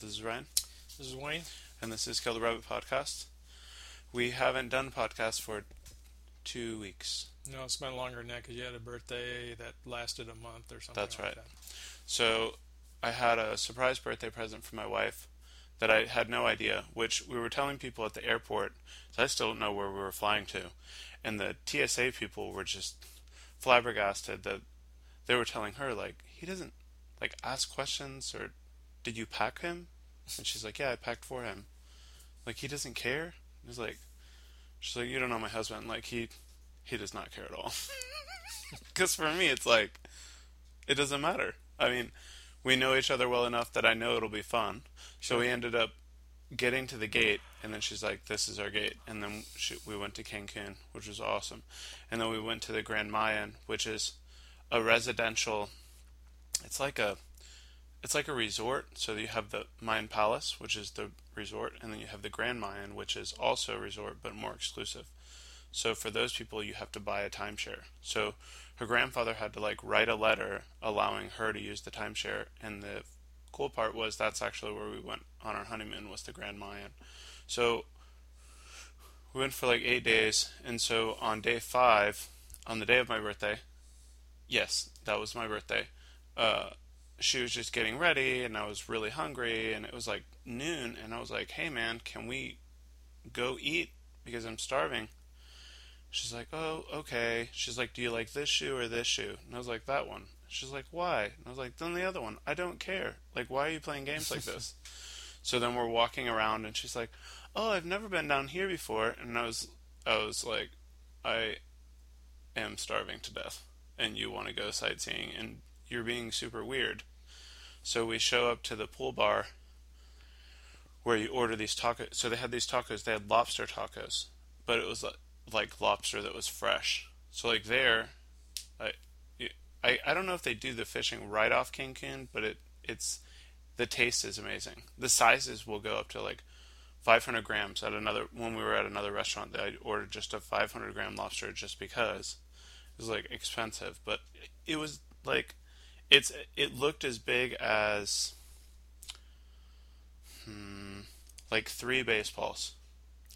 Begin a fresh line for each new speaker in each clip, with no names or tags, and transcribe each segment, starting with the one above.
This is Ryan,
This is Wayne.
and this is Kill the Rabbit podcast. We haven't done a podcast for two weeks.
No, it's been longer than that because you had a birthday that lasted a month or something.
That's
like
right.
That.
So I had a surprise birthday present for my wife that I had no idea, which we were telling people at the airport. So I still don't know where we were flying to. And the TSA people were just flabbergasted that they were telling her, like, he doesn't, like, ask questions or did you pack him? And she's like, yeah, I packed for him. Like, he doesn't care? He's like, she's like, you don't know my husband. Like, he, he does not care at all. Because for me, it's like, it doesn't matter. I mean, we know each other well enough that I know it'll be fun. So we ended up getting to the gate, and then she's like, "This is our gate." And then she, we went to Cancun, which was awesome. And then we went to the Grand Mayan, which is a residential. It's like a, it's like a resort. So you have the Mayan Palace, which is the resort, and then you have the Grand Mayan, which is also a resort but more exclusive. So for those people, you have to buy a timeshare. So her grandfather had to like write a letter allowing her to use the timeshare, and the cool part was that's actually where we went on our honeymoon was the Grand Mayan. So we went for like eight days, and so on day five, on the day of my birthday, yes, that was my birthday. Uh, she was just getting ready, and I was really hungry, and it was like noon, and I was like, "Hey, man, can we go eat because I'm starving?" She's like, "Oh, okay." She's like, "Do you like this shoe or this shoe?" And I was like, "That one." She's like, "Why?" And I was like, "Then the other one." I don't care. Like, why are you playing games like this? so then we're walking around, and she's like, "Oh, I've never been down here before." And I was, I was like, "I am starving to death, and you want to go sightseeing, and you're being super weird." So we show up to the pool bar where you order these tacos. So they had these tacos. They had lobster tacos, but it was like like lobster that was fresh. So like there, I, I I don't know if they do the fishing right off Cancun, but it it's the taste is amazing. The sizes will go up to like 500 grams at another. When we were at another restaurant, I ordered just a 500 gram lobster just because it was like expensive, but it was like it's it looked as big as hmm, like three baseballs.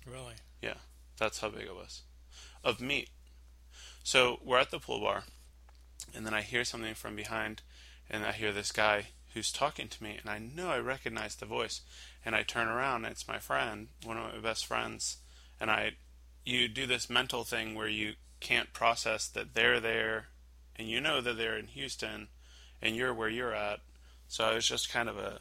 Really?
Yeah, that's how big it was. Of meat. So we're at the pool bar, and then I hear something from behind, and I hear this guy who's talking to me, and I know I recognize the voice. And I turn around, and it's my friend, one of my best friends. And I, you do this mental thing where you can't process that they're there, and you know that they're in Houston, and you're where you're at. So it was just kind of a,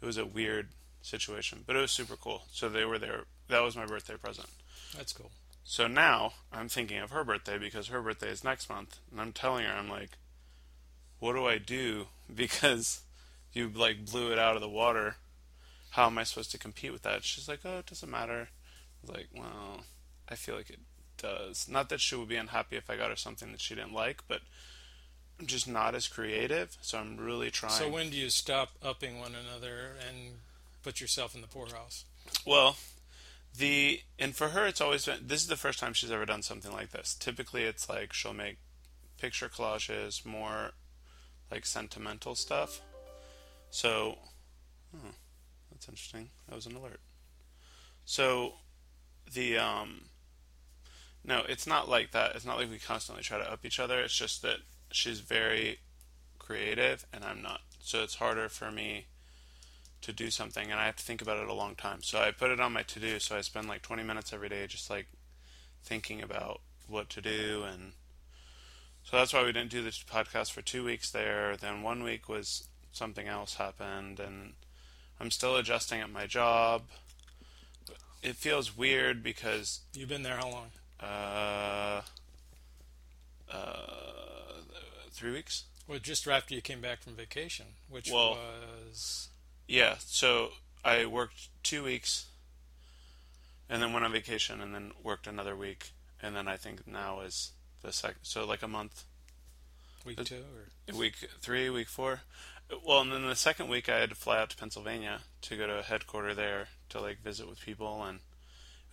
it was a weird situation, but it was super cool. So they were there. That was my birthday present.
That's cool.
So now I'm thinking of her birthday because her birthday is next month, and I'm telling her, I'm like, what do I do? Because you like blew it out of the water. How am I supposed to compete with that? She's like, oh, it doesn't matter. I was like, well, I feel like it does. Not that she would be unhappy if I got her something that she didn't like, but just not as creative. So I'm really trying.
So when do you stop upping one another and put yourself in the poorhouse?
Well, the and for her it's always been this is the first time she's ever done something like this. Typically it's like she'll make picture collages, more like sentimental stuff. So, oh, that's interesting. That was an alert. So, the um no, it's not like that. It's not like we constantly try to up each other. It's just that she's very creative and I'm not. So it's harder for me to do something and I have to think about it a long time. So I put it on my to do, so I spend like 20 minutes every day just like thinking about what to do and so that's why we didn't do this podcast for 2 weeks there. Then one week was something else happened and I'm still adjusting at my job. It feels weird because
You've been there how long?
uh uh 3 weeks.
Well, just after you came back from vacation, which
Well-
was
Yeah, so I worked two weeks, and then went on vacation, and then worked another week, and then I think now is the second. So like a month,
week two, or
week three, week four. Well, and then the second week I had to fly out to Pennsylvania to go to a headquarter there to like visit with people, and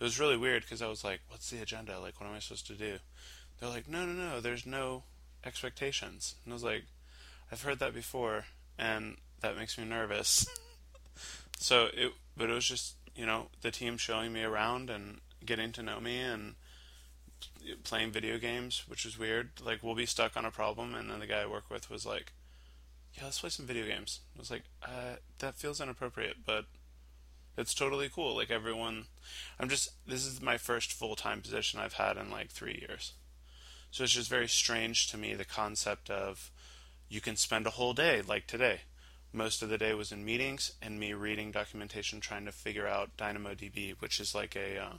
it was really weird because I was like, "What's the agenda? Like, what am I supposed to do?" They're like, "No, no, no. There's no expectations," and I was like, "I've heard that before, and that makes me nervous." So it, but it was just you know the team showing me around and getting to know me and playing video games, which was weird. Like we'll be stuck on a problem, and then the guy I work with was like, "Yeah, let's play some video games." I was like, uh, "That feels inappropriate," but it's totally cool. Like everyone, I'm just this is my first full time position I've had in like three years, so it's just very strange to me the concept of you can spend a whole day like today. Most of the day was in meetings and me reading documentation, trying to figure out DynamoDB, which is like a uh,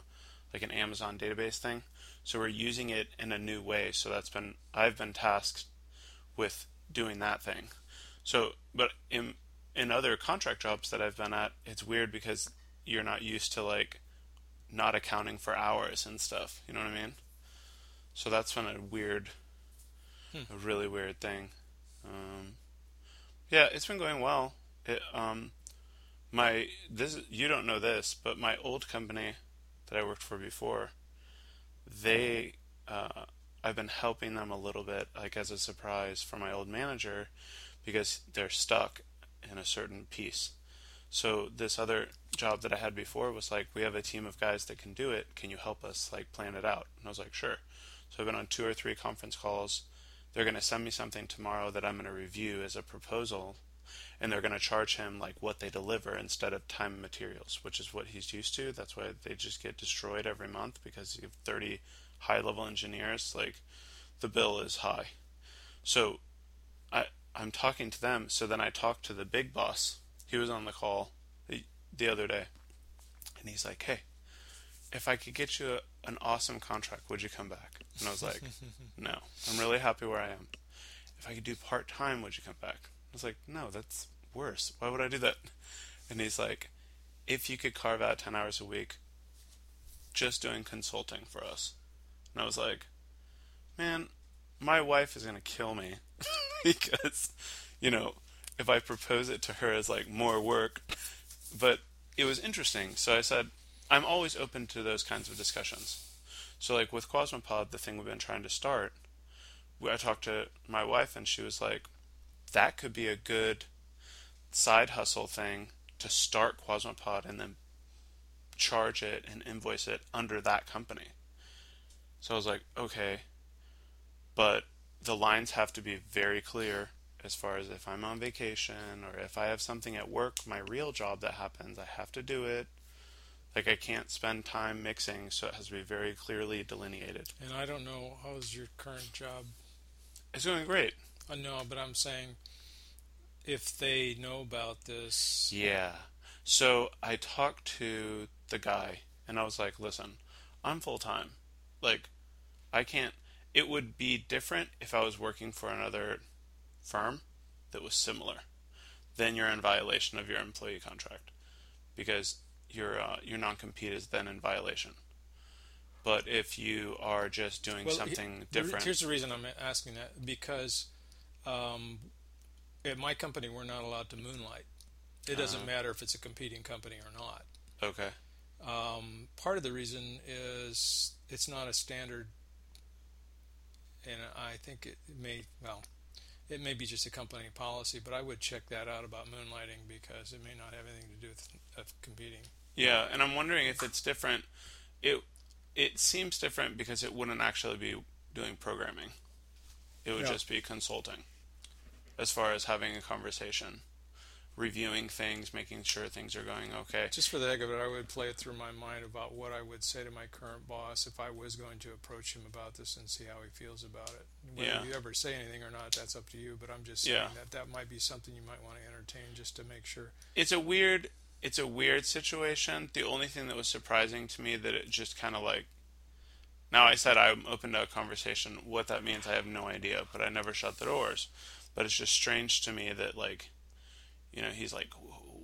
like an Amazon database thing. So we're using it in a new way. So that's been I've been tasked with doing that thing. So, but in in other contract jobs that I've been at, it's weird because you're not used to like not accounting for hours and stuff. You know what I mean? So that's been a weird, hmm. a really weird thing. Um, yeah, it's been going well. It, um, my this you don't know this, but my old company that I worked for before, they uh, I've been helping them a little bit, like as a surprise for my old manager, because they're stuck in a certain piece. So this other job that I had before was like, we have a team of guys that can do it. Can you help us like plan it out? And I was like, sure. So I've been on two or three conference calls. They're going to send me something tomorrow that I'm going to review as a proposal, and they're going to charge him like what they deliver instead of time and materials, which is what he's used to. That's why they just get destroyed every month because you have 30 high level engineers. Like the bill is high. So I I'm talking to them. So then I talked to the big boss. He was on the call the, the other day, and he's like, "Hey, if I could get you a, an awesome contract, would you come back?" And I was like, "No, I'm really happy where I am. If I could do part time, would you come back?" I was like, "No, that's worse. Why would I do that?" And he's like, "If you could carve out 10 hours a week just doing consulting for us." And I was like, "Man, my wife is going to kill me because, you know, if I propose it to her as like more work. But it was interesting. So I said, I'm always open to those kinds of discussions. So, like with Quasmopod, the thing we've been trying to start, I talked to my wife and she was like, that could be a good side hustle thing to start Quasmopod and then charge it and invoice it under that company. So I was like, okay, but the lines have to be very clear as far as if I'm on vacation or if I have something at work, my real job that happens, I have to do it. Like I can't spend time mixing, so it has to be very clearly delineated.
And I don't know how's your current job.
It's going great.
I know, but I'm saying if they know about this.
Yeah. So I talked to the guy and I was like, "Listen, I'm full time. Like I can't it would be different if I was working for another firm that was similar. Then you're in violation of your employee contract because your uh, your non-compete is then in violation. But if you are just doing well, something he, different,
here's the reason I'm asking that because um, at my company we're not allowed to moonlight. It doesn't uh, matter if it's a competing company or not.
Okay.
Um, part of the reason is it's not a standard and I think it may well it may be just a company policy, but I would check that out about moonlighting because it may not have anything to do with competing.
Yeah, and I'm wondering if it's different. It it seems different because it wouldn't actually be doing programming. It would yeah. just be consulting, as far as having a conversation reviewing things, making sure things are going okay.
Just for the heck of it, I would play it through my mind about what I would say to my current boss if I was going to approach him about this and see how he feels about it. Whether yeah. you ever say anything or not, that's up to you. But I'm just saying yeah. that that might be something you might want to entertain just to make sure.
It's a weird, it's a weird situation. The only thing that was surprising to me that it just kind of like. Now I said I'm open to a conversation. What that means, I have no idea. But I never shut the doors. But it's just strange to me that like you know, he's like,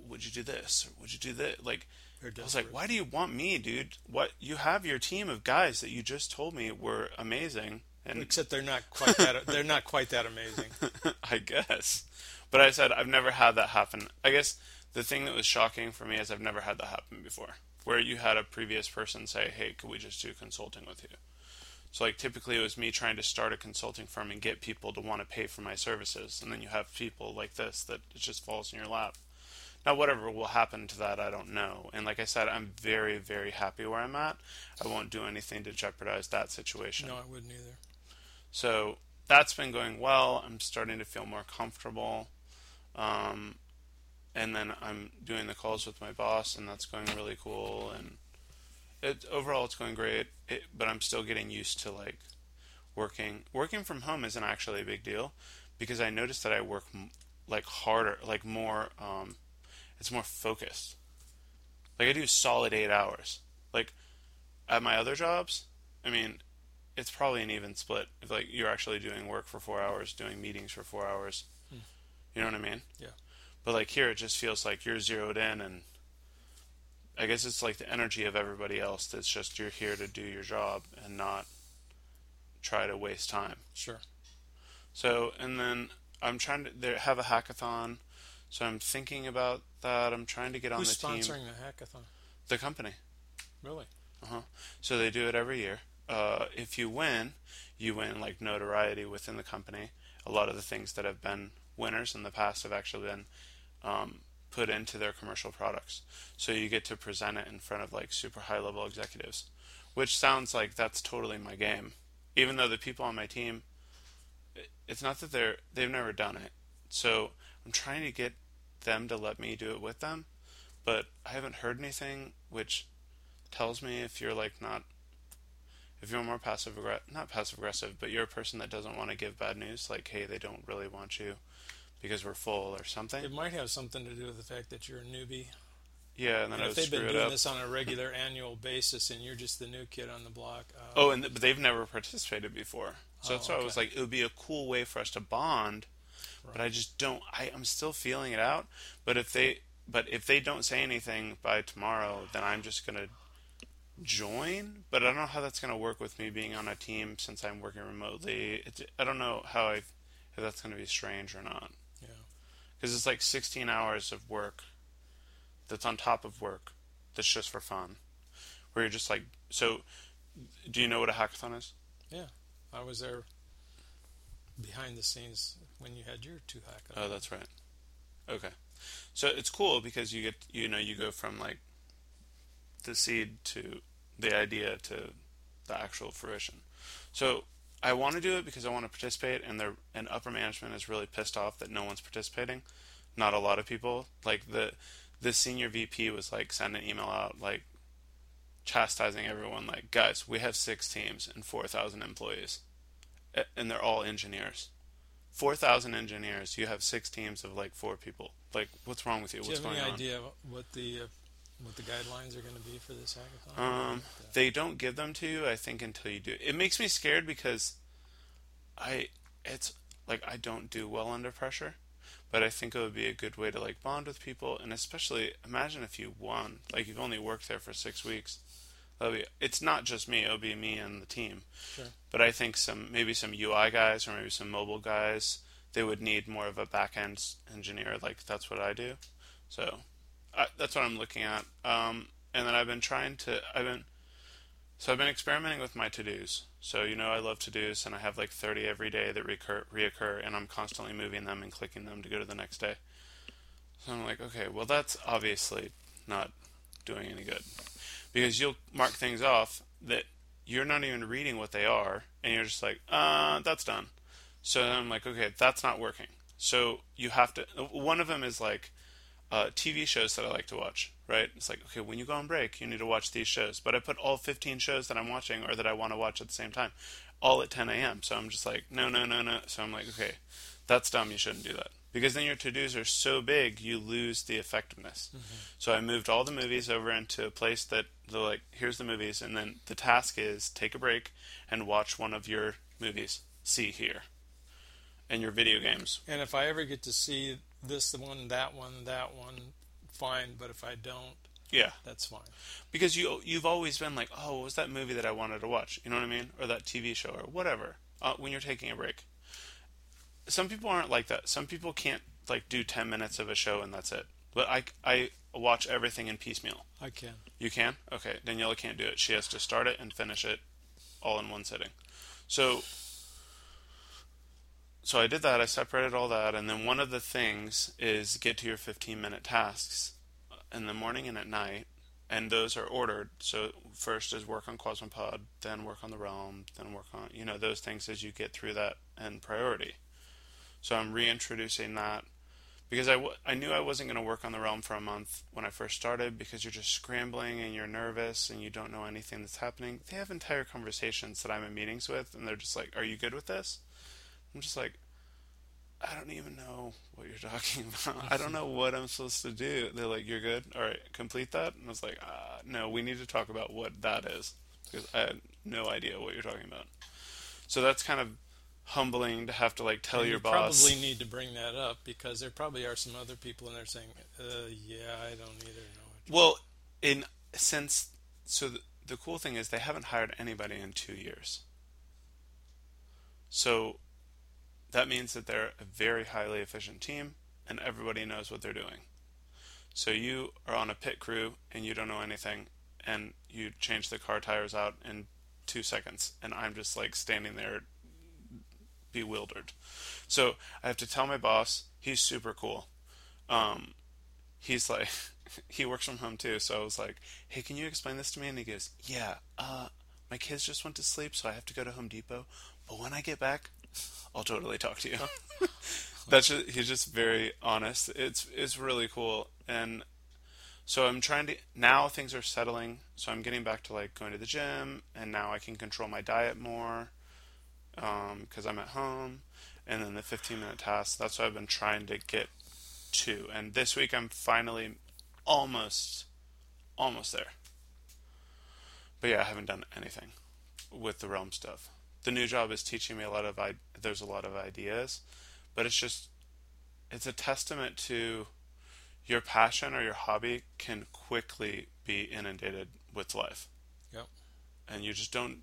"Would you do this? Or would you do that?" Like, I was like, "Why do you want me, dude? What you have your team of guys that you just told me were amazing."
And except they're not quite that they're not quite that amazing.
I guess. But I said I've never had that happen. I guess the thing that was shocking for me is I've never had that happen before. Where you had a previous person say, "Hey, could we just do consulting with you?" So like typically it was me trying to start a consulting firm and get people to want to pay for my services, and then you have people like this that it just falls in your lap. Now, whatever will happen to that, I don't know. And like I said, I'm very, very happy where I'm at. I won't do anything to jeopardize that situation.
No, I wouldn't either.
So that's been going well. I'm starting to feel more comfortable. Um, and then I'm doing the calls with my boss, and that's going really cool. And it overall, it's going great. It, but I'm still getting used to like working. Working from home isn't actually a big deal because I noticed that I work like harder, like more. Um, it's more focused. Like I do solid eight hours. Like at my other jobs, I mean, it's probably an even split. If like you're actually doing work for four hours, doing meetings for four hours,
Hmm.
you know what I mean?
Yeah.
But like here, it just feels like you're zeroed in, and I guess it's like the energy of everybody else. That's just you're here to do your job and not try to waste time.
Sure.
So, and then I'm trying to there, have a hackathon. So I'm thinking about that. I'm trying to get on
Who's
the team.
sponsoring the hackathon?
The company.
Really? Uh huh.
So they do it every year. Uh, if you win, you win like notoriety within the company. A lot of the things that have been winners in the past have actually been um, put into their commercial products. So you get to present it in front of like super high level executives, which sounds like that's totally my game. Even though the people on my team, it's not that they're they've never done it. So I'm trying to get them to let me do it with them, but I haven't heard anything, which tells me if you're like not if you're more passive aggressive not passive aggressive but you're a person that doesn't want to give bad news like hey they don't really want you because we're full or something.
It might have something to do with the fact that you're a newbie.
yeah and then
And if they've been doing this on a regular annual basis and you're just the new kid on the block. Uh,
oh and th- but they've never participated before. So that's
Oh,
why I was like it would be a cool way for us to bond but I just don't I, I'm still feeling it out. But if they but if they don't say anything by tomorrow then I'm just gonna join. But I don't know how that's gonna work with me being on a team since I'm working remotely. It, I don't know how I if that's gonna be strange or not. Because it's like 16 hours of work that's on top of work that's just for fun where you're just like so do you know what a hackathon is Yeah.
I was there behind the scenes when you had your two hackathons.
oh that's right okay so it's cool because you get you know you go from like the seed to the idea to the actual fruition so I want to do it because I want to participate, and the and upper management is really pissed off that no one's participating. Not a lot of people. Like the the senior VP was like sending an email out like chastising everyone like guys we have six teams and 4000 employees and they're all engineers. 4000 engineers. You have six teams of like four people. Like what's wrong with you?
Do you
what's
have any
on?
idea what the uh, what the guidelines are going to be for this hackathon?
Um, they don't give them to you, I think, until you do. It makes me scared because I, it's like I don't do well under pressure, but I think it would be a good way to like bond with people, and especially imagine if you won, like you've only worked there for six weeks. That'll be. It's not just me; it'll be me and the team.
Sure.
But I think some maybe some UI guys or maybe some mobile guys, they would need more of a back end engineer. Like that's what I do. So That's what I'm looking at. Um, and then I've been trying to. I've been. So I've been experimenting with my to-dos. So you know I love to-dos, and I have like 30 every day that recur, reoccur, and I'm constantly moving them and clicking them to go to the next day. So I'm like, okay, well that's obviously not doing any good, because you'll mark things off that you're not even reading what they are, and you're just like, uh, that's done. So I'm like, okay, that's not working. So you have to. One of them is like uh, TV shows that I like to watch, right? It's like, okay, when you go on break, you need to watch these shows. But I put all 15 shows that I'm watching or that I want to watch at the same time, all at 10 a.m. So I'm just like, no, no, no, no. So I'm like, okay, that's dumb. You shouldn't do that. Because then your to dos are so big, you lose the effectiveness. So I moved all the movies over into a place that they're like, here's the movies. And then the task is take a break and watch one of your movies. See here. And your video games.
And if I ever get to see this one, that one, that one, fine. But if I don't,
Yeah.
that's fine.
because you you've always been like, oh, what was that movie that I wanted to watch? You know what I mean, or that TV show or whatever. Uh, when you're taking a break, some people aren't like that. Some people can't like do ten minutes of a show and that's it. But I I watch everything in piecemeal.
I can.
You can? Okay, Daniela can't do it. She has to start it and finish it all in one sitting. So so I did that. I separated all that, and then one of the things is get to your 15 minute tasks in the morning and at night, and those are ordered. So first is work on Quasmopod, then work on the Realm, then work on you know those things as you get through that in priority. So I'm reintroducing that because I, w- I knew I wasn't going to work on the realm for a month when I first started because you're just scrambling and you're nervous and you don't know anything that's happening. They have entire conversations that I'm in meetings with and they're just like, Are you good with this? I'm just like, I don't even know what you're talking about. I don't know what I'm supposed to do. They're like, You're good? All right, complete that. And I was like, uh, No, we need to talk about what that is because I had no idea what you're talking about. So that's kind of humbling to have to like tell
and
your
you
boss.
probably need to bring that up because there probably are some other people in there saying, uh, "Yeah, I don't either know."
Well, in since so the, the cool thing is they haven't hired anybody in two years. So that means that they're a very highly efficient team and everybody knows what they're doing. So you are on a pit crew and you don't know anything and you change the car tires out in two seconds and I'm just like standing there bewildered. So I have to tell my boss, he's super cool. Um, he's like, he works from home too. So I was like, hey, can you explain this to me? And he goes, yeah, uh, my kids just went to sleep, so I have to go to Home Depot. But when I get back, I'll totally talk to you. That's just, he's just very honest. It's it's really cool, and so I'm trying to now things are settling. So I'm getting back to like going to the gym, and now I can control my diet more because um, I'm at home, and then the 15 minute task. That's what I've been trying to get to, and this week I'm finally almost almost there. But yeah, I haven't done anything with the realm stuff. The new job is teaching me a lot of I- there's a lot of ideas, but it's just it's a testament to your passion or your hobby can quickly be inundated with life.
Yep.
And you just don't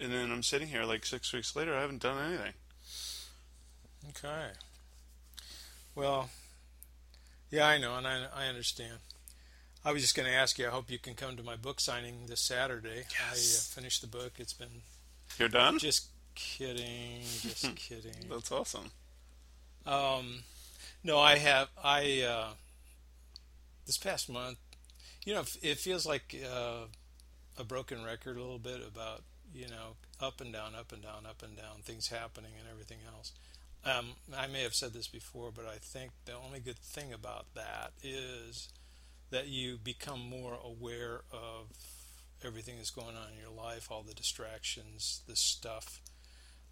and then I'm sitting here like 6 weeks later I haven't done anything.
Okay. Well, yeah, I know, and I, I understand. I was just going to ask you. I hope you can come to my book signing this Saturday.
Yes.
I uh, finished the book. It's been
You're done?
just kidding, just kidding.
That's awesome.
Um, no, I have. I uh, this past month, you know, it feels like uh, a broken record a little bit about you know up and down, up and down, up and down, things happening and everything else. Um, I may have said this before, but I think the only good thing about that is that you become more aware of everything that's going on in your life, all the distractions, the stuff.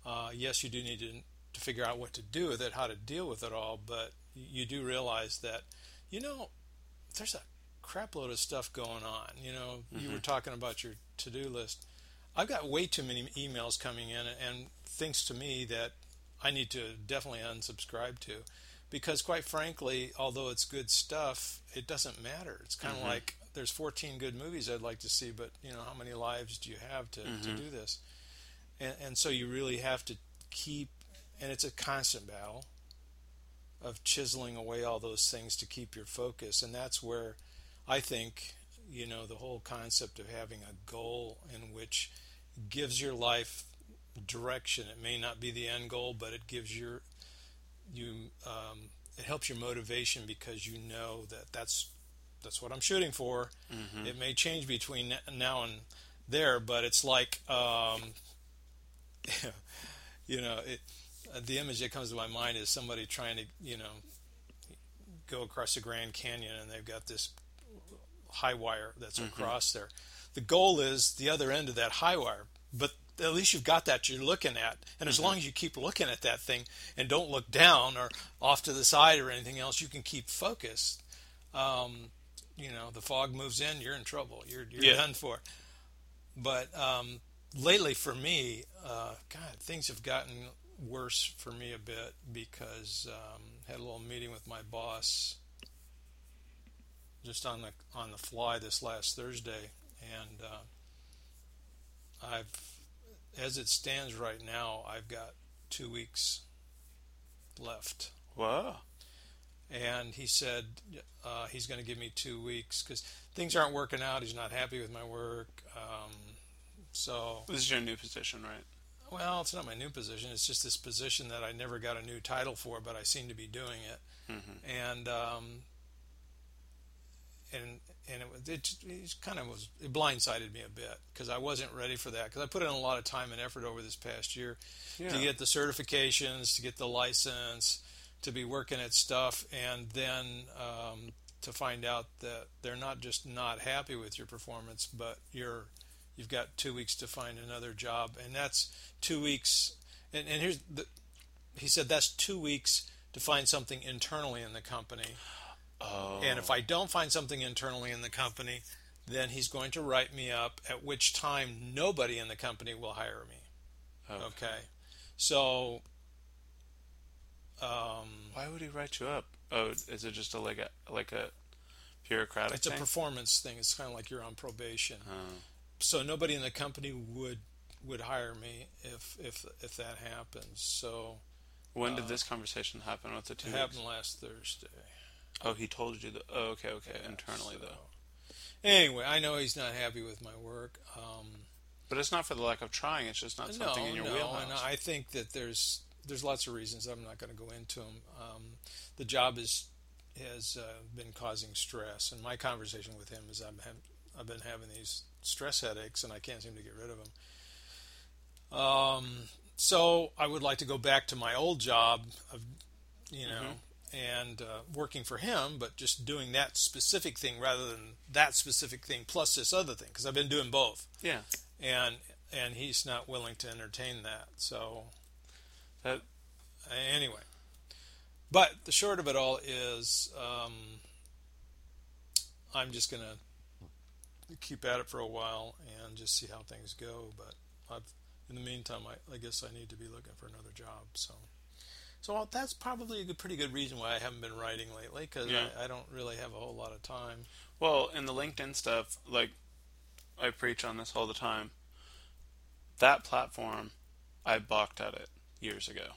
Uh, yes, you do need to, to figure out what to do with it, how to deal with it all, but you do realize that, you know, there's a crapload of stuff going on. You know, mm-hmm. you were talking about your to do list. I've got way too many emails coming in, and things to me that I need to definitely unsubscribe to because quite frankly, although it's good stuff, it doesn't matter. It's kind of mm-hmm. like there's 14 good movies I'd like to see, but you know how many lives do you have to, mm-hmm. to do this? And, and so you really have to keep, and it's a constant battle of chiseling away all those things to keep your focus, and that's where I think you know the whole concept of having a goal in which gives your life direction. It may not be the end goal, but it gives your you um, it helps your motivation because you know that that's that's what I'm shooting for. Mm-hmm. It may change between now and there, but it's like um, you know it, the image that comes to my mind is somebody trying to you know go across the Grand Canyon and they've got this high wire that's mm-hmm. across there. The goal is the other end of that high wire, but at least you've got that you're looking at. And as mm-hmm. long as you keep looking at that thing and don't look down or off to the side or anything else, you can keep focused. Um, you know, the fog moves in, you're in trouble. You're, you're yeah. done for. But um, lately, for me, uh, God, things have gotten worse for me a bit because um, had a little meeting with my boss just on the on the fly this last Thursday, and uh, I've as it stands right now, I've got two weeks left.
Wow.
And he said uh, he's going to give me two weeks because things aren't working out. He's not happy with my work. Um, so
this is your new position, right?
well, it's not my new position. It's just this position that I never got a new title for, but I seem to be doing it.
Mm-hmm.
And um, and and it, it, it kind of was it blindsided me a bit because I wasn't ready for that because I put in a lot of time and effort over this past year
Yeah.
to get the certifications, to get the license, to be working at stuff, and then um, to find out that they're not just not happy with your performance, but you're you've got two weeks to find another job, and that's two weeks. And, and here's the he said that's two weeks to find something internally in the company.
Oh.
And if I don't find something internally in the company, then he's going to write me up, at which time nobody in the company will hire me.
okay.
Okay. So, um,
Why would he write you up? Oh, is it just a like a like a bureaucratic
it's a
thing?
performance thing. It's kind of like you're on probation.
oh.
So nobody in the company would would hire me if if if that happens. So
When did
Uh,
this conversation happen with the two?
it
weeks?
happened last Thursday.
Oh, he told you that. Oh, okay, okay.
Yeah,
Internally
so-
though,
Anyway, I know he's not happy with my work. Um,
but it's not for the lack of trying. It's just not something
no,
in your
no,
wheelhouse.
and I think that there's there's lots of reasons. I'm not going to go into them. Um, the job is has uh, been causing stress, and my conversation with him is I'm have, I've been having these stress headaches, and I can't seem to get rid of them. Um, so I would like to go back to my old job of, you know, and uh, working for him, but just doing that specific thing rather than that specific thing plus this other thing, because I've been doing both
yeah,
and and he's not willing to entertain that. So
that
anyway, but the short of it all is, um, I'm just gonna keep at it for a while and just see how things go. But I've, in the meantime, I, I guess I need to be looking for another job. So. So that's probably a good, pretty good reason why I haven't been writing lately because
Yeah.
I, I don't really have a whole lot of time.
well, in the LinkedIn stuff, like I preach on this all the time. That platform, I balked at it years ago.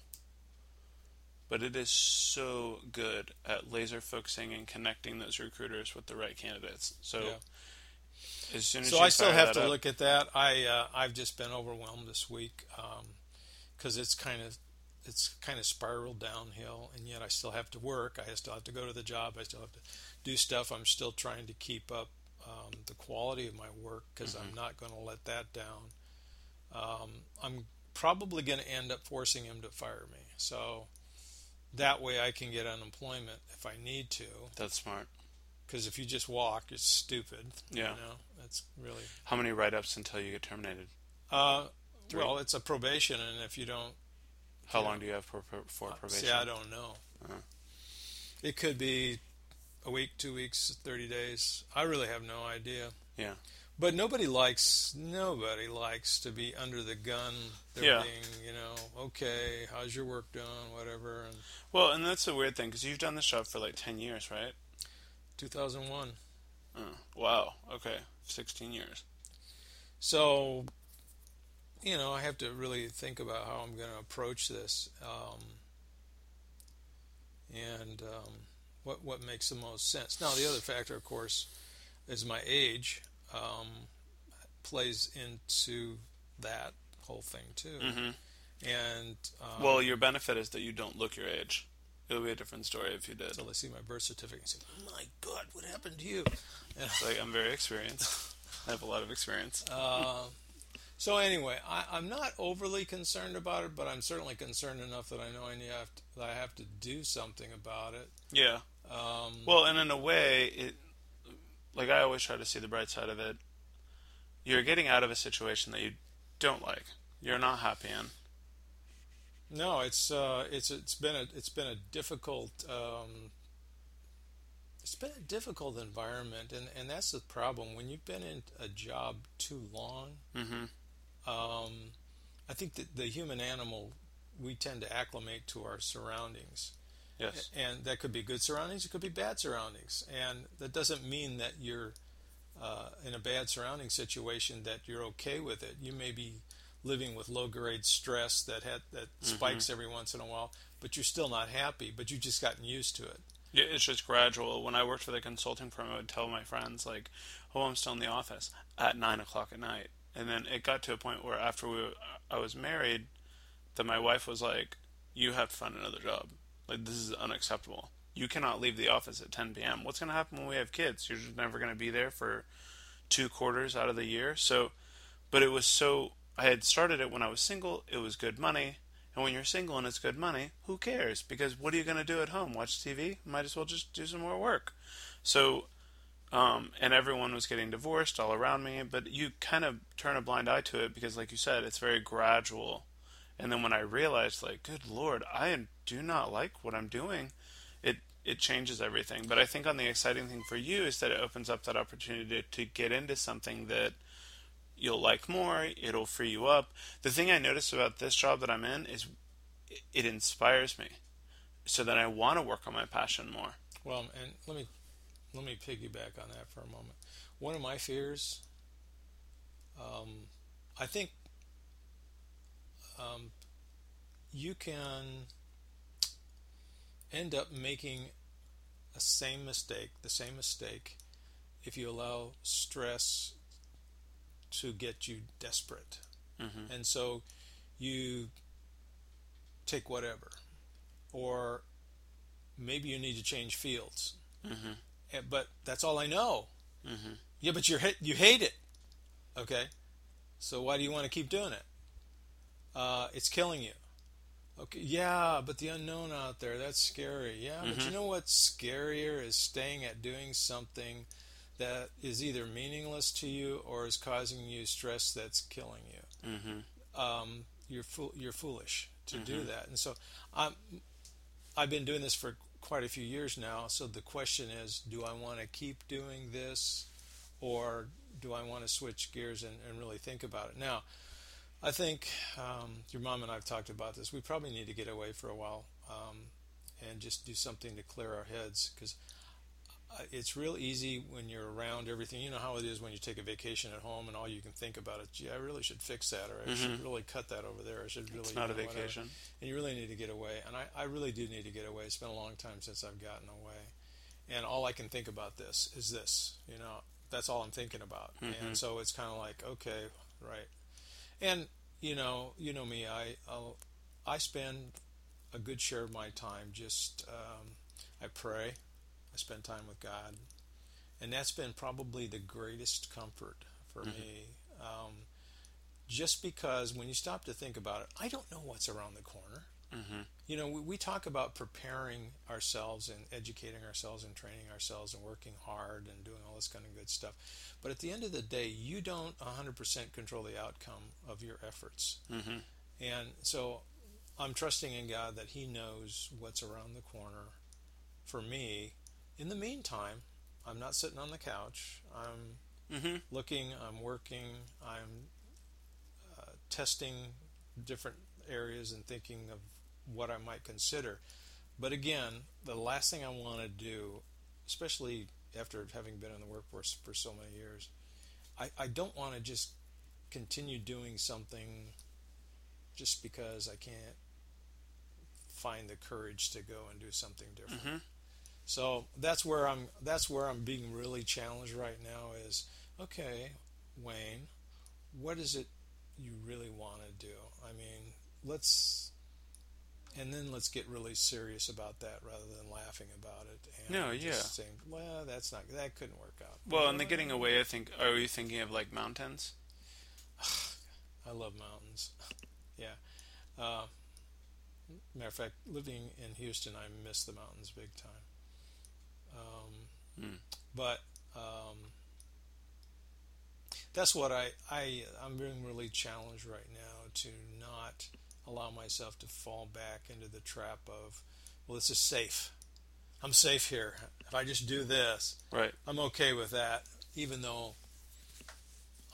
But it is so good at laser focusing and connecting those recruiters with the right candidates. So
Yeah.
as soon as
So
you
I still have to
up-
look at that. I uh, I've just been overwhelmed this week because it's kind of it's kind of spiraled downhill, and yet I still have to work. I still have to go to the job. I still have to do stuff. I'm still trying to keep up um, the quality of my work because I'm not going to let that down. Um, I'm probably going to end up forcing him to fire me. So that way I can get unemployment if I need to.
That's smart.
Because if you just walk, it's stupid.
Yeah.
You know, that's really.
How many write-ups until you get terminated?
Uh,
Three.
well, it's a probation, and if you don't,
How
Yeah.
long do you have for, for, for probation?
see, I don't know.
Uh.
It could be a week, two weeks, thirty days. I really have no idea.
Yeah.
But nobody likes nobody likes to be under the gun. They're
Yeah.
being, you know, okay, how's your work done, whatever. And
Well, and that's a weird thing because you've done the job for like ten years, right?
2001.
Oh, wow. Okay, sixteen years.
So, you know, I have to really think about how I'm going to approach this, um, and um, what what makes the most sense. Now, the other factor, of course, is my age um, plays into that whole thing too.
hmm
And um,
Well, your benefit is that you don't look your age. It'll be a different story if you did.
until they see my birth certificate and say, "My God, what happened to you?"
It's like I'm very experienced. I have a lot of experience.
Uh, so anyway, I, I'm not overly concerned about it, but I'm certainly concerned enough that I know I have to, that I have to do something about it.
Yeah.
Um,
Well, and in a way, it like I always try to see the bright side of it. You're getting out of a situation that you don't like. You're not happy in.
no, it's uh, it's it's been a it's been a difficult um, it's been a difficult environment, and and that's the problem when you've been in a job too long.
hmm
Um, I think that the human animal we tend to acclimate to our surroundings.
Yes.
and that could be good surroundings it could be bad surroundings and that doesn't mean that you're uh, in a bad surrounding situation that you're okay with it you may be living with low grade stress that had that spikes every once in a while but you're still not happy but you've just gotten used to it
Yeah, it's just gradual. When I worked for the consulting firm, I would tell my friends like, "Oh, I'm still in the office at nine o'clock at night." and then it got to a point where after we I was married, that my wife was like, "You have to find another job. Like this is unacceptable. You cannot leave the office at 10 p.m. What's going to happen when we have kids? You're just never going to be there for two quarters out of the year." So, but it was so I had started it when I was single. It was good money. And when you're single and it's good money, who cares? Because what are you going to do at home? Watch TV? Might as well just do some more work. So, um, and everyone was getting divorced all around me, but you kind of turn a blind eye to it because, like you said, it's very gradual. And then when I realized, like, good lord, I do not like what I'm doing, it it changes everything. But I think on the exciting thing for you is that it opens up that opportunity to, to get into something that you'll like more, it'll free you up. The thing I notice about this job that I'm in is it inspires me so that I want to work on my passion more.
Well, and let me let me piggyback on that for a moment. One of my fears, um, I think, um, you can end up making a same mistake, the same mistake, if you allow stress to get you desperate. Mm-hmm. And so you take whatever. Or maybe you need to change fields. Mm-hmm. Eh, but that's all I know. Mm-hmm. Yeah, but you you hate it. Okay, so why do you want to keep doing it? Uh, it's killing you. Okay, yeah, but the unknown out there, that's scary. Yeah, but you mm-hmm. know what's scarier is staying at doing something that is either meaningless to you or is causing you stress that's killing you. Mm-hmm. Um, you're fo- you're foolish to mm-hmm. do that. And so I'm I've been doing this for quite a few years now. So the question is, do I want to keep doing this, or do I want to switch gears and, and really think about it? Now, I think um, your mom and I have talked about this. We probably need to get away for a while um, and just do something to clear our heads because it's real easy when you're around everything. You know how it is when you take a vacation at home and all you can think about it. Gee, I really should fix that, or I mm-hmm. should really cut that over there. I should really.
It's not a vacation.
Whatever. And you really need to get away. And I, I really do need to get away. It's been a long time since I've gotten away, and all I can think about this is this. You know, that's all I'm thinking about. Mm-hmm. And so it's kind of like, okay, right. And you know, you know me. I I'll, I spend a good share of my time just um, I pray I spend time with God. And that's been probably the greatest comfort for mm-hmm. me. Um, just because when you stop to think about it, I don't know what's around the corner. Mm-hmm. You know, we, we, talk about preparing ourselves and educating ourselves and training ourselves and working hard and doing all this kind of good stuff. But at the end of the day, you don't 100% control the outcome of your efforts. Mm-hmm. And so I'm trusting in God that He knows what's around the corner for me in the meantime, I'm not sitting on the couch. I'm mm-hmm. looking, I'm working, I'm uh, testing different areas and thinking of what I might consider. But again, the last thing I want to do, especially after having been in the workforce for so many years, I, I don't want to just continue doing something just because I can't find the courage to go and do something different. Mm-hmm. So that's where I'm that's where I'm being really challenged right now is okay, Wayne, what is it you really want to do? I mean, let's and then let's get really serious about that rather than laughing about it. And
no, yeah.
Saying, well, that's not that couldn't work out.
Well, and the getting away, I think. Are you thinking of like mountains?
I love mountains. yeah. Uh, matter of fact, living in Houston, I miss the mountains big time. Um, mm. But um, that's what I, I I'm being really challenged right now to not allow myself to fall back into the trap of, well, this is safe. I'm safe here. If I just do this,
right,
I'm okay with that. Even though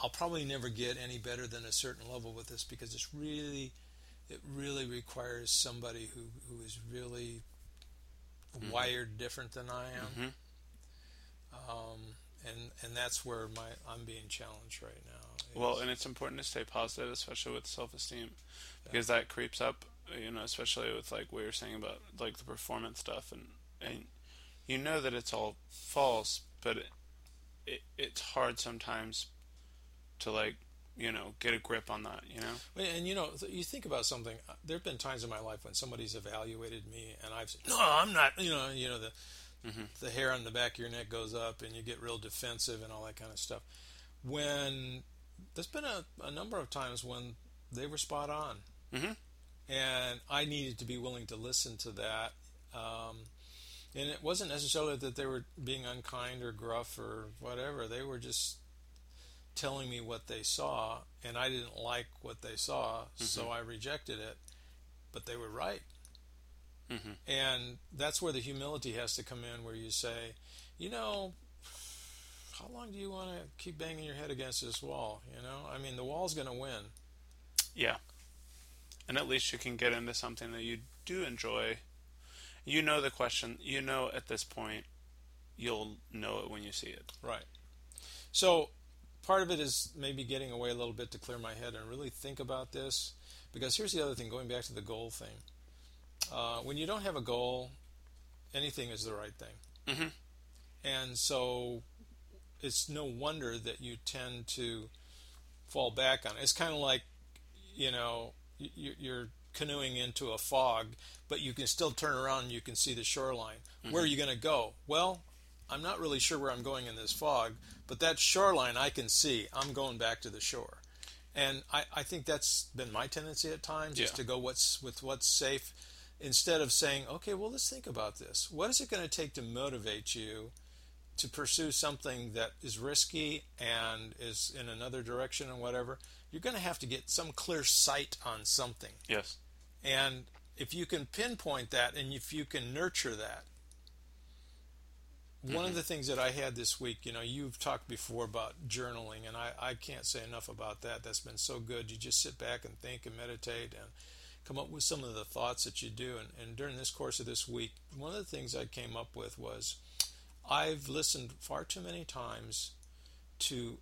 I'll probably never get any better than a certain level with this because it's really, it really requires somebody who who is really mm-hmm. wired different than I am. Mm-hmm. Um, and and that's where my I'm being challenged right now.
Well, and it's important to stay positive, especially with self-esteem, because yeah. that creeps up. You know, especially with like what you're saying about like the performance stuff, and and you know that it's all false, but it, it it's hard sometimes to like you know, get a grip on that, you know?
And you know, you think about something. uh, There have been times in my life when somebody's evaluated me, and I've said, "No, I'm not." You know, you know the the hair on the back of your neck goes up, and you get real defensive and all that kind of stuff. When there's been a, a number of times when they were spot on,
Mhm.
and I needed to be willing to listen to that. Um, and it wasn't necessarily that they were being unkind or gruff or whatever. They were just telling me what they saw, and I didn't like what they saw, so I rejected it. But they were right.
Mhm.
And that's where the humility has to come in, where you say, you know, how long do you want to keep banging your head against this wall? You know, I mean, the wall's going to win.
Yeah. And at least you can get into something that you do enjoy. You know the question, you know at this point, you'll know it when you see it.
Right. So part of it is maybe getting away a little bit to clear my head and really think about this. Because here's the other thing, going back to the goal thing. Uh, when you don't have a goal, anything is the right thing.
Mhm.
And so it's no wonder that you tend to fall back on it. It's kind of like, you know, you're canoeing into a fog, but you can still turn around and you can see the shoreline. Mm-hmm. Where are you going to go? Well, I'm not really sure where I'm going in this fog, but that shoreline I can see. I'm going back to the shore. And I, I think that's been my tendency at times is to go what's with what's safe instead of saying, okay, well let's think about this. What is it going to take to motivate you to pursue something that is risky and is in another direction and whatever? You're going to have to get some clear sight on something.
Yes.
And if you can pinpoint that and if you can nurture that, one of mm-hmm. the things that I had this week, you know, you've talked before about journaling, and I, I can't say enough about that. That's been so good. You just sit back and think and meditate and come up with some of the thoughts that you do. And, and during this course of this week, one of the things I came up with was I've listened far too many times to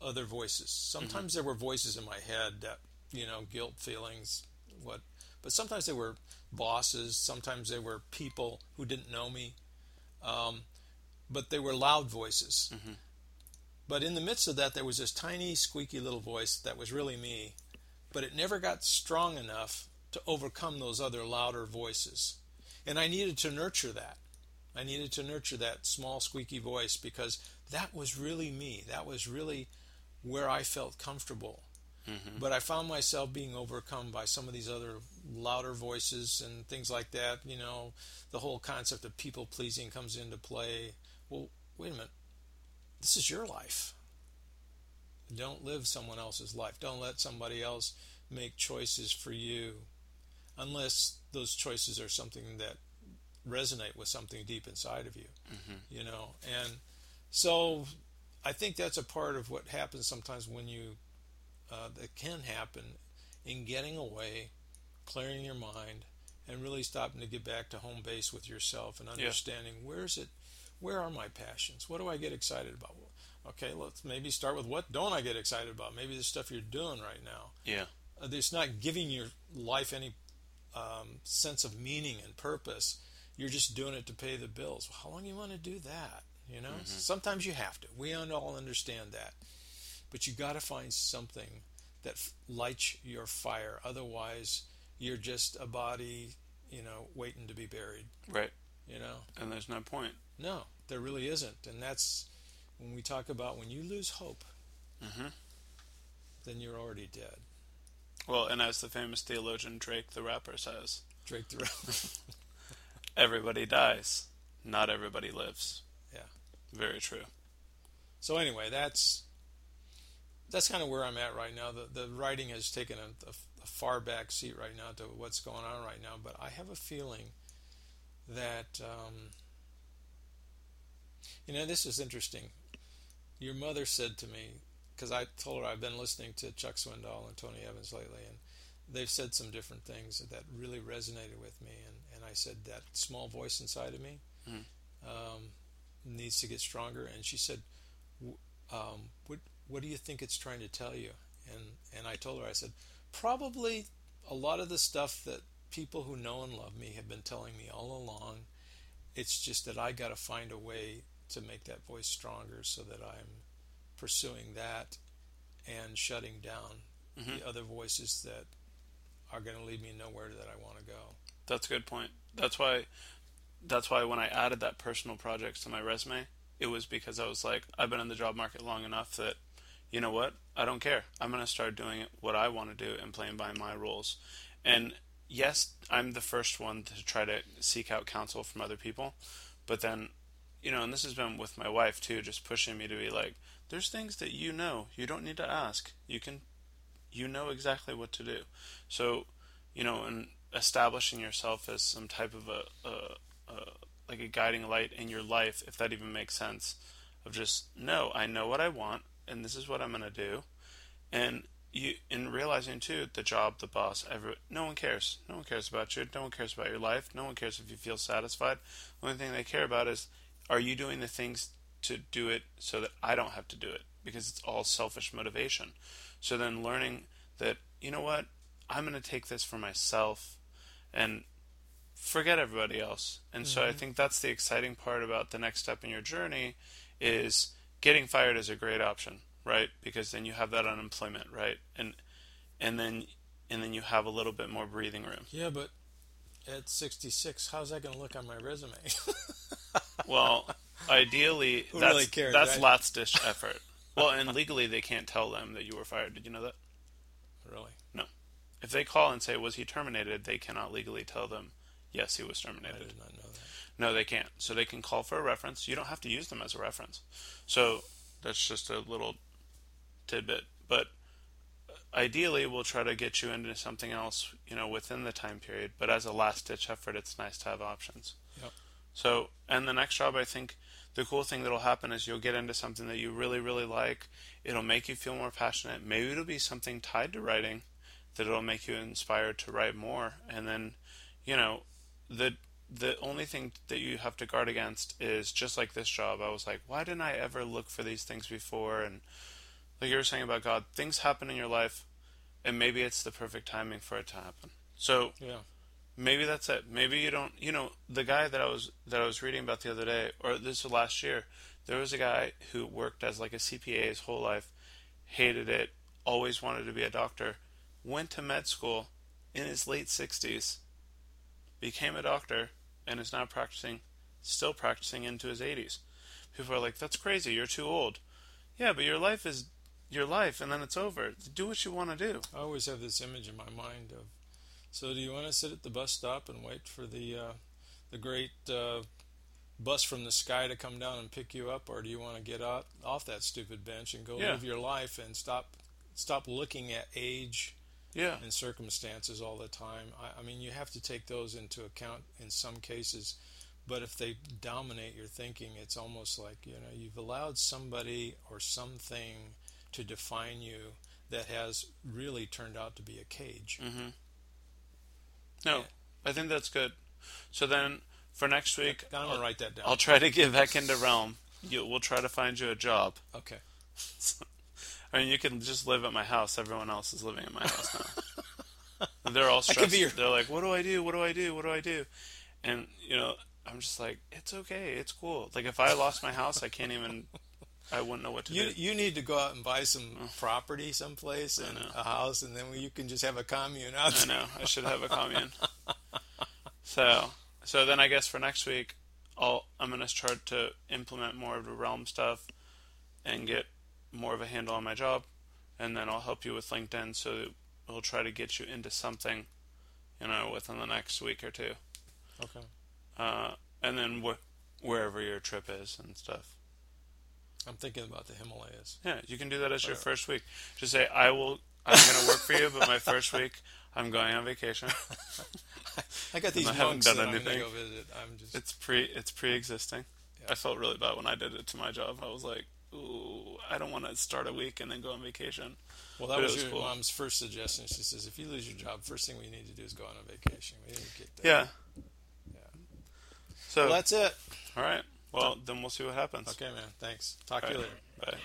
other voices. Sometimes there were voices in my head that, you know, guilt feelings, what, but sometimes they were bosses, sometimes they were people who didn't know me, um, but they were loud voices. But in the midst of that, there was this tiny, squeaky little voice that was really me, but it never got strong enough to overcome those other louder voices. And I needed to nurture that. I needed to nurture that small, squeaky voice because that was really me. That was really where I felt comfortable. Mm-hmm. But I found myself being overcome by some of these other louder voices and things like that. You know, the whole concept of people pleasing comes into play. Well, wait a minute. This is your life. Don't live someone else's life. Don't let somebody else make choices for you unless those choices are something that resonate with something deep inside of you. You know, and so I think that's a part of what happens sometimes when you uh, that can happen in getting away, clearing your mind, and really stopping to get back to home base with yourself and understanding where's it, where are my passions? What do I get excited about? Okay, let's maybe start with what don't I get excited about? Maybe the stuff you're doing right now.
Yeah.
Uh, it's not giving your life any um, sense of meaning and purpose. You're just doing it to pay the bills. How long you want to do that? You know, sometimes you have to. We all understand that, but you got to find something that lights your fire. Otherwise, you're just a body, you know, waiting to be buried.
Right.
You know,
And there's no point.
no, there really isn't, and that's when we talk about when you lose hope,
mm-hmm.
then you're already dead.
Well, and as the famous theologian Drake the rapper says,
Drake the
everybody dies, not everybody lives.
Yeah.
Very true.
So anyway, that's that's kind of where I'm at right now. The the writing has taken a, a, a far back seat right now to what's going on right now, but I have a feeling that um, you know this is interesting. Your mother said to me because I told her I've been listening to Chuck Swindoll and Tony Evans lately, and they've said some different things that really resonated with me, and, and I said that small voice inside of me
Mhm.
um, needs to get stronger, and she said um, what what do you think it's trying to tell you? And and I told her I said probably a lot of the stuff that people who know and love me have been telling me all along. It's just that I got to find a way to make that voice stronger so that I'm pursuing that and shutting down
Mhm.
the other voices that are going to lead me nowhere that I want to go.
That's a good point. That's why that's why when I added that personal projects to my resume, it was because I was like, I've been in the job market long enough that you know what? I don't care. I'm going to start doing what I want to do and playing by my rules. And yes, I'm the first one to try to seek out counsel from other people, but then you know, and this has been with my wife too, just pushing me to be like, there's things that you know, you don't need to ask. You can you know exactly what to do. So, you know, and establishing yourself as some type of a, a, a like a guiding light in your life, if that even makes sense, of just no, I know what I want, and this is what I'm gonna do, and you in realizing too, the job, the boss, every no one cares. No one cares about you. No one cares about your life. No one cares if you feel satisfied. The only thing they care about is are you doing the things to do it so that I don't have to do it because it's all selfish motivation. So then learning that, you know what, I'm going to take this for myself and forget everybody else. And so I mm-hmm. think that's the exciting part about the next step in your journey is getting fired is a great option, right? Because then you have that unemployment, right? And and then and then you have a little bit more breathing room.
Yeah, but at 66, how's that going to look on my resume?
Well, ideally,
Who
that's
really cares,
that's
right?
last ditch effort. Well, and legally they can't tell them that you were fired. Did you know that? If they call and say was he terminated, they cannot legally tell them yes he was
I
terminated.
did not know that.
No, they can't. So they can call for a reference. You don't have to use them as a reference. So that's just a little tidbit. But uh, ideally, we'll try to get you into something else, you know, within the time period. But as a last ditch effort, it's nice to have options.
Yep.
So, and the next job, I think the cool thing that'll happen is you'll get into something that you really, really like. It'll make you feel more passionate. Maybe it'll be something tied to writing that it'll make you inspired to write more. And then, you know, the the only thing that you have to guard against is just like this job. I was like, why didn't I ever look for these things before? And like you were saying about God, things happen in your life, and maybe it's the perfect timing for it to happen. So
Yeah.
maybe that's it. Maybe you don't. You know, the guy that I was that I was reading about the other day, or this was last year, there was a guy who worked as like a CPA his whole life, hated it, always wanted to be a doctor, went to med school in his late sixties, became a doctor, and is now practicing, still practicing into his eighties. People are like, "That's crazy. You're too old." Yeah, but your life is your life, and then it's over. Do what you want to do.
I always have this image in my mind of, so do you want to sit at the bus stop and wait for the uh, the great uh, bus from the sky to come down and pick you up, or do you want to get out off that stupid bench and go
Yeah.
live your life and stop stop looking at age
Yeah.
and circumstances all the time? I, I mean, you have to take those into account in some cases. But if they dominate your thinking, it's almost like you know you've allowed somebody or something to define you that has really turned out to be a cage.
Mm-hmm. No,
Yeah.
I think that's good. So then for next week,
I'm gonna
I'll,
write that down.
I'll try to get back into Realm. You, we'll try to find you a job.
okay.
I mean, you can just live at my house. Everyone else is living at my house now. They're all stressed.
your-
They're like, "What do I do? What do I do? What do I do?" And you know, I'm just like, "It's okay. It's cool." Like if I lost my house, I can't even. I wouldn't know what to
You
do.
you need to go out and buy some property someplace and a house, and then you can just have a commune out
I know. I should have a commune. so, so then I guess for next week, I'll I'm gonna start to implement more of the realm stuff, and get more of a handle on my job, and then I'll help you with LinkedIn. So we'll try to get you into something, you know, within the next week or two,
Okay.
uh, and then wh- wherever your trip is and stuff.
I'm thinking about the Himalayas.
Yeah, you can do that as your first week. Just say I will. I'm gonna work for you, but my first week I'm going on vacation.
I got these
I haven't
monks
done
that I'm
anything.
gonna go visit. I'm just
It's pre it's pre-existing.
Yeah.
I felt really bad when I did it to my job. I was like, "Ooh, I don't want to start a week and then go on vacation."
well. That was,
was
your
cool.
mom's first suggestion. She says, if you lose your job, first thing we need to do is go on a vacation. We need to get there.
Yeah.
Yeah.
So
Well, that's it.
all right. Well, then we'll see what happens.
Okay, man. Thanks. Talk to you
right.
later.